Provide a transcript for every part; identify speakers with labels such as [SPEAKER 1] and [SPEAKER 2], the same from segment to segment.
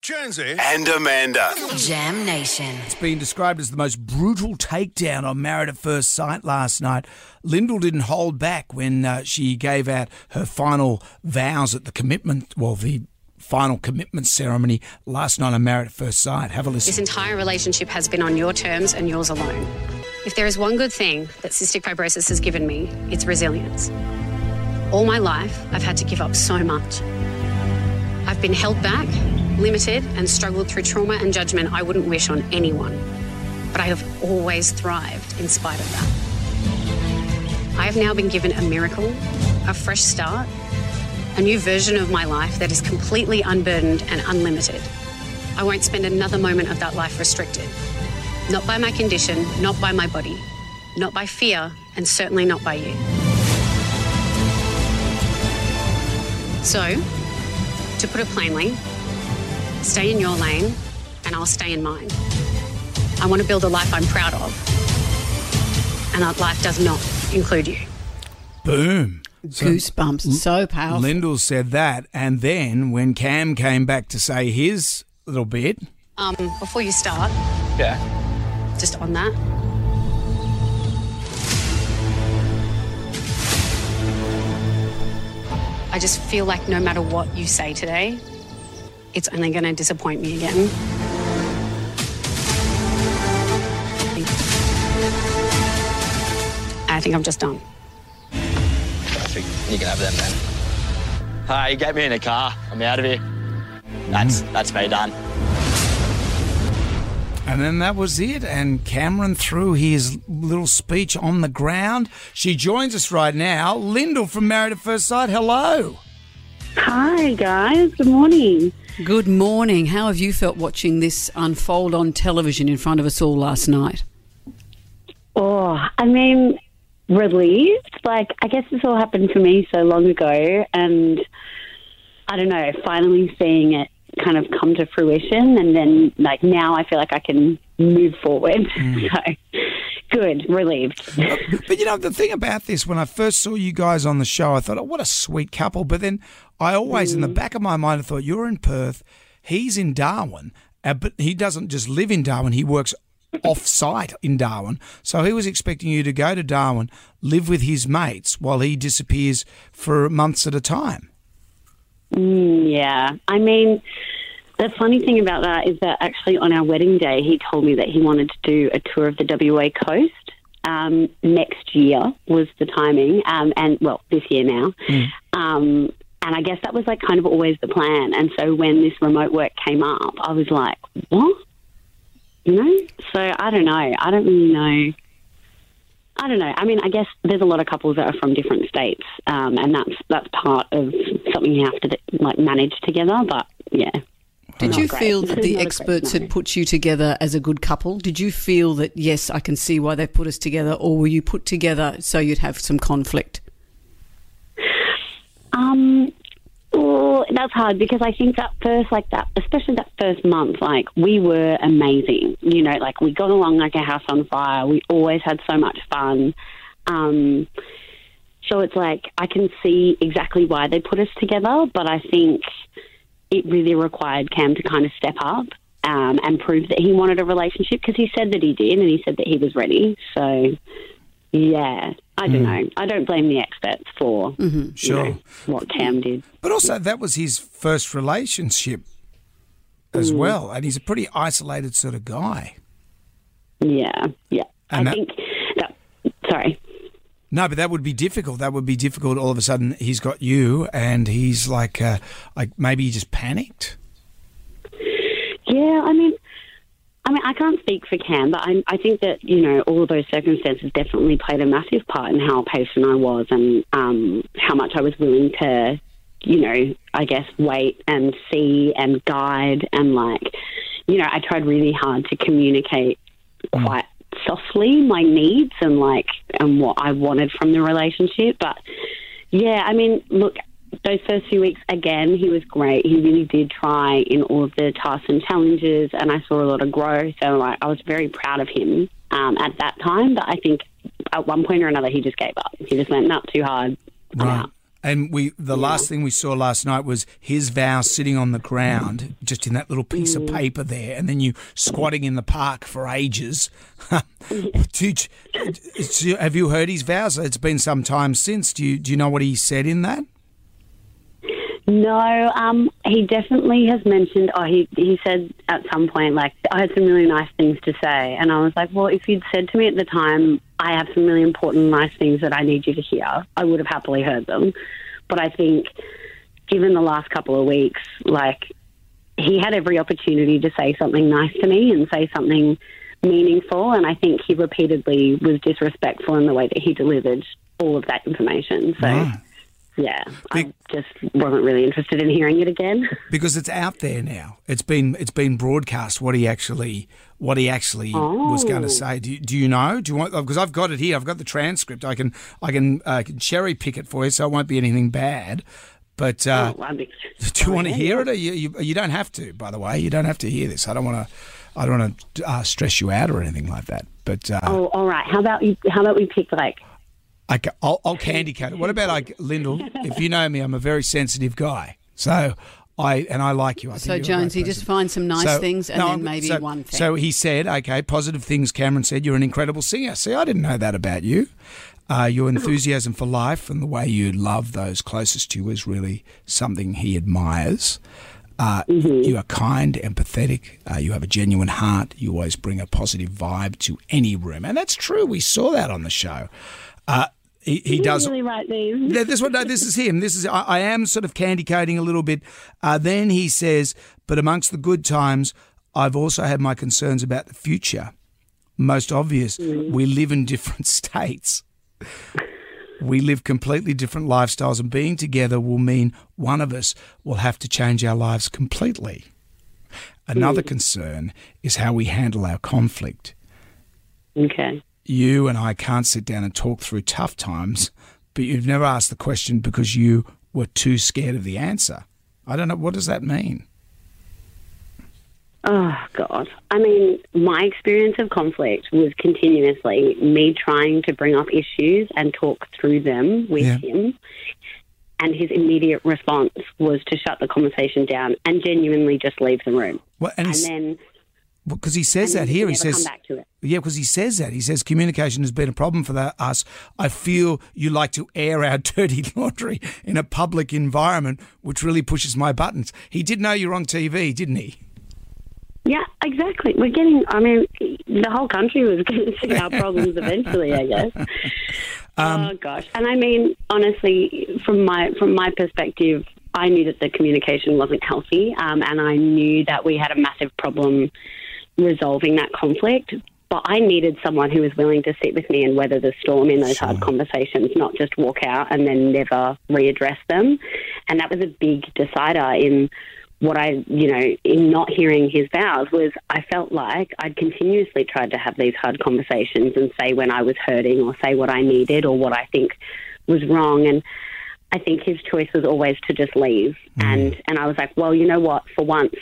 [SPEAKER 1] Jonesy.
[SPEAKER 2] and Amanda.
[SPEAKER 3] Jam Nation.
[SPEAKER 4] It's been described as the most brutal takedown on Married at First Sight last night. Lyndall didn't hold back when uh, she gave out her final vows at the commitment, well, the final commitment ceremony last night on Married at First Sight. Have a listen.
[SPEAKER 5] This entire relationship has been on your terms and yours alone. If there is one good thing that cystic fibrosis has given me, it's resilience. All my life, I've had to give up so much. I've been held back, limited, and struggled through trauma and judgment I wouldn't wish on anyone. But I have always thrived in spite of that. I have now been given a miracle, a fresh start, a new version of my life that is completely unburdened and unlimited. I won't spend another moment of that life restricted. Not by my condition, not by my body, not by fear, and certainly not by you. So, to put it plainly, stay in your lane and I'll stay in mine. I want to build a life I'm proud of, and that life does not include you.
[SPEAKER 4] Boom.
[SPEAKER 6] Goosebumps. So powerful.
[SPEAKER 4] Lyndall said that, and then when Cam came back to say his little bit,
[SPEAKER 5] Um, before you start,
[SPEAKER 7] Yeah.
[SPEAKER 5] just on that, I just feel like no matter what you say today, it's only going to disappoint me again. I think I'm just done.
[SPEAKER 7] Perfect. You can have them then. Hi, you get me in a car. I'm out of here. That's mm. that's me done.
[SPEAKER 4] And then that was it. And Cameron threw his little speech on the ground. She joins us right now. Lyndall from Married at First Sight. Hello.
[SPEAKER 8] Hi, guys. Good morning.
[SPEAKER 6] Good morning. How have you felt watching this unfold on television in front of us all last night?
[SPEAKER 8] Oh, I mean, relieved. Like, I guess this all happened to me so long ago, and I don't know, finally seeing it kind of come to fruition, and then, like, now I feel like I can move forward. Mm. so, good, relieved.
[SPEAKER 4] But you know, the thing about this, when I first saw you guys on the show, I thought, oh, what a sweet couple. But then I always, in the back of my mind, I thought, you're in Perth, he's in Darwin, uh, but he doesn't just live in Darwin, he works off site in Darwin. So he was expecting you to go to Darwin, live with his mates while he disappears for months at a time.
[SPEAKER 8] Mm, yeah. I mean, the funny thing about that is that actually on our wedding day, he told me that he wanted to do a tour of the WA coast. Um, next year was the timing, um, and well, this year now. Um, and I guess that was like kind of always the plan. And so when this remote work came up, I was like, what? You know? So I don't know. I don't really know. I don't know. I mean, I guess there's a lot of couples that are from different states, um, and that's that's part of something you have to like manage together. But yeah,
[SPEAKER 6] Did you
[SPEAKER 8] great.
[SPEAKER 6] feel that the experts had put you together as a good couple? Did you feel that, yes, I can see why they put us together, or were you put together so you'd have some conflict?
[SPEAKER 8] Um, well, that's hard because I think that first, like that, especially that first month, like we were amazing. You know, like we got along like a house on fire. We always had so much fun. Um, so it's like I can see exactly why they put us together, but I think it really required Cam to kind of step up um, and prove that he wanted a relationship because he said that he did and he said that he was ready. So, yeah, I don't hmm. know. I don't blame the experts for mm-hmm. you
[SPEAKER 4] Sure.
[SPEAKER 8] know, what Cam did.
[SPEAKER 4] But also, that was his first relationship as mm. well. And he's a pretty isolated sort of guy.
[SPEAKER 8] Yeah, yeah.
[SPEAKER 4] And
[SPEAKER 8] I
[SPEAKER 4] that-
[SPEAKER 8] think that. Sorry.
[SPEAKER 4] No, but that would be difficult. That would be difficult. All of a sudden, he's got you, and he's like, uh, like maybe he just panicked.
[SPEAKER 8] Yeah, I mean, I mean, I can't speak for Cam, but I, I think that you know all of those circumstances definitely played a massive part in how patient I was and um, how much I was willing to, you know, I guess wait and see and guide and like, you know, I tried really hard to communicate quite softly my needs and like and what I wanted from the relationship, but yeah, I mean, look, those first few weeks, again, he was great. He really did try in all of the tasks and challenges, and I saw a lot of growth. So, like, I was very proud of him um, at that time. But I think at one point or another, he just gave up. He just went, not too hard. I'm
[SPEAKER 4] Right.
[SPEAKER 8] out.
[SPEAKER 4] And we, the last thing we saw last night was his vows sitting on the ground, just in that little piece of paper there, and then you squatting in the park for ages. Did have you heard his vows? It's been some time since. Do you do you know what he said in that?
[SPEAKER 8] No, um, he definitely has mentioned. Oh, he he said at some point like I had some really nice things to say, and I was like, well, if you'd said to me at the time, I have some really important nice things that I need you to hear, I would have happily heard them. But I think, given the last couple of weeks, like he had every opportunity to say something nice to me and say something meaningful, and I think he repeatedly was disrespectful in the way that he delivered all of that information. So.
[SPEAKER 4] Right.
[SPEAKER 8] Yeah, I just wasn't really interested in hearing it again.
[SPEAKER 4] because it's out there now. It's been it's been broadcast what he actually what he actually was going to
[SPEAKER 8] Oh.
[SPEAKER 4] say. Do you, do you know? Do you want? Because I've got it here. I've got the transcript. I can I can, uh, can cherry pick it for you, so it won't be anything bad. But uh,
[SPEAKER 8] Oh,
[SPEAKER 4] do you want to hear it? Or you, you you don't have to. By the way, you don't have to hear this. I don't want to. I don't want to uh, stress you out or anything like that. But uh,
[SPEAKER 8] Oh, all right. How about you? How about we pick like?
[SPEAKER 4] I, ca- I'll, I'll candy coat it. What about like Lyndall? If you know me, I'm a very sensitive guy. So I and I like you. I think
[SPEAKER 6] So
[SPEAKER 4] you're a great
[SPEAKER 6] Jonesy, just find some nice
[SPEAKER 4] So-
[SPEAKER 6] things and
[SPEAKER 4] no,
[SPEAKER 6] then
[SPEAKER 4] I'm-
[SPEAKER 6] maybe
[SPEAKER 4] so,
[SPEAKER 6] one thing.
[SPEAKER 4] So he said, okay, positive things. Cameron said, you're an incredible singer. See, I didn't know that about you. Uh, your enthusiasm for life and the way you love those closest to you is really something he admires. Uh, You are kind, empathetic. Uh, you have a genuine heart. You always bring a positive vibe to any room, and that's true. We saw that on the show. Uh, he, he does.
[SPEAKER 8] really write these.
[SPEAKER 4] This one, no, this is him. This is I, I am sort of candy coating a little bit. Uh, then he says, but amongst the good times, I've also had my concerns about the future. Most obvious, we live in different states. We live completely different lifestyles, and being together will mean one of us will have to change our lives completely. Another concern is how we handle our conflict
[SPEAKER 8] Okay.
[SPEAKER 4] You and I can't sit down and talk through tough times, but you've never asked the question because you were too scared of the answer. I don't know. What does that mean?
[SPEAKER 8] Oh God. I mean, my experience of conflict was continuously me trying to bring up issues and talk through them with
[SPEAKER 4] Yeah.
[SPEAKER 8] him. And his immediate response was to shut the conversation down and genuinely just leave the room.
[SPEAKER 4] Well, and
[SPEAKER 8] And then
[SPEAKER 4] because he says that here, he says,
[SPEAKER 8] come back to it.
[SPEAKER 4] yeah, because he says that. He says communication has been a problem for us. I feel you like to air our dirty laundry in a public environment, which really pushes my buttons. He did know you're on TV, didn't he?
[SPEAKER 8] Yeah, exactly. We're getting. I mean, the whole country was going to see our problems eventually. I guess. oh gosh, and I mean, honestly, from my from my perspective, I knew that the communication wasn't healthy, um, and I knew that we had a massive problem resolving that conflict. But I needed someone who was willing to sit with me and weather the storm in those hard conversations, not just walk out and then never readdress them. And that was a big decider in what I, you know, in not hearing his vows was I felt like I'd continuously tried to have these hard conversations and say when I was hurting or say what I needed or what I think was wrong. And I think his choice was always to just leave. Mm. And, and I was like, well, you know what? For once,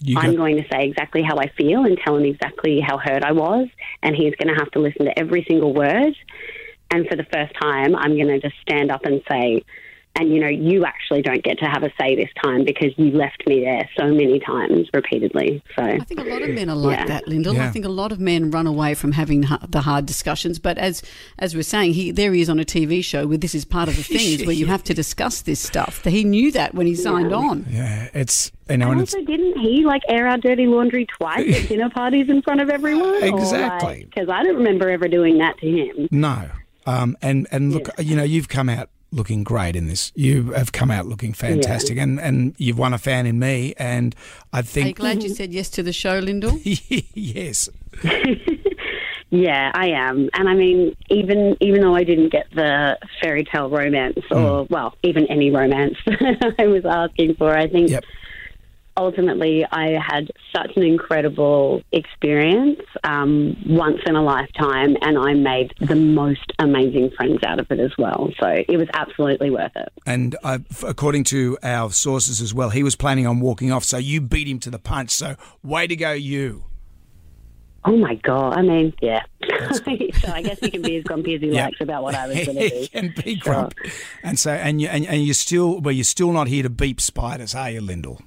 [SPEAKER 4] You
[SPEAKER 8] I'm going to say exactly how I feel and tell him exactly how hurt I was, and he's going to have to listen to every single word. And for the first time, I'm going to just stand up and say, and you know, you actually don't get to have a say this time because you left me there so many times repeatedly. So,
[SPEAKER 6] I think a lot of men are like
[SPEAKER 8] Yeah.
[SPEAKER 6] that, Lyndall. I think a lot of men run away from having the hard discussions. But as as we're saying, he there he is on a TV show where this is part of the thing is where you have to discuss this stuff. He knew that when he signed on.
[SPEAKER 4] yeah, it's you know, and
[SPEAKER 8] and also, didn't he like air our dirty laundry twice at dinner parties in front of everyone?
[SPEAKER 4] Exactly.
[SPEAKER 8] Because I don't remember ever doing that to him.
[SPEAKER 4] No. Um, and and look, you know, you've come out looking great in this. You have come out looking fantastic, and and you've won a fan in me. And I
[SPEAKER 6] Are you
[SPEAKER 4] think
[SPEAKER 6] glad you said yes to the show, Lyndall?
[SPEAKER 4] yes,
[SPEAKER 8] Yeah, I am, and I mean, even even though I didn't get the fairy tale romance, mm. or well, even any romance I was asking for, I think
[SPEAKER 4] Yep.
[SPEAKER 8] Ultimately I had such an incredible experience, um, once in a lifetime, and I made the most amazing friends out of it as well. So it was absolutely worth it.
[SPEAKER 4] and I, f- according to our sources as well, he was planning on walking off. So you beat him to the punch. So way to go, you.
[SPEAKER 8] Oh my god! I mean, yeah. so I guess he can be as grumpy as he
[SPEAKER 4] Yeah.
[SPEAKER 8] likes about what I was going to do.
[SPEAKER 4] he can be
[SPEAKER 8] Sure.
[SPEAKER 4] grumpy. And so, and you and, and you're still, well, you're still not here to beep spiders, are you, Lyndall?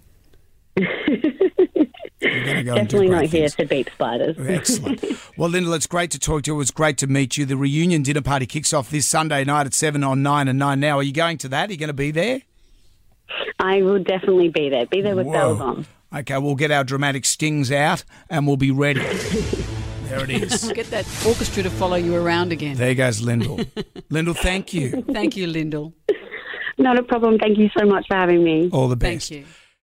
[SPEAKER 4] You're going to go and do
[SPEAKER 8] Definitely
[SPEAKER 4] great
[SPEAKER 8] not here
[SPEAKER 4] things.
[SPEAKER 8] to beat spiders.
[SPEAKER 4] Excellent. Well, Lyndall, it's great to talk to you. It was great to meet you. The reunion dinner party kicks off this Sunday night at 7 on 9 and 9 now. Are you going to that? Are you going to be there?
[SPEAKER 8] I will definitely be there. Be there with bells on.
[SPEAKER 4] Okay, we'll get our dramatic stings out and we'll be ready. there it is.
[SPEAKER 6] Get that orchestra to follow you around again.
[SPEAKER 4] There goes Lyndall. Lyndall, thank you.
[SPEAKER 6] Thank you, Lyndall.
[SPEAKER 8] Not a problem. Thank you so much for having me.
[SPEAKER 4] All the
[SPEAKER 6] Thank
[SPEAKER 4] best.
[SPEAKER 6] you.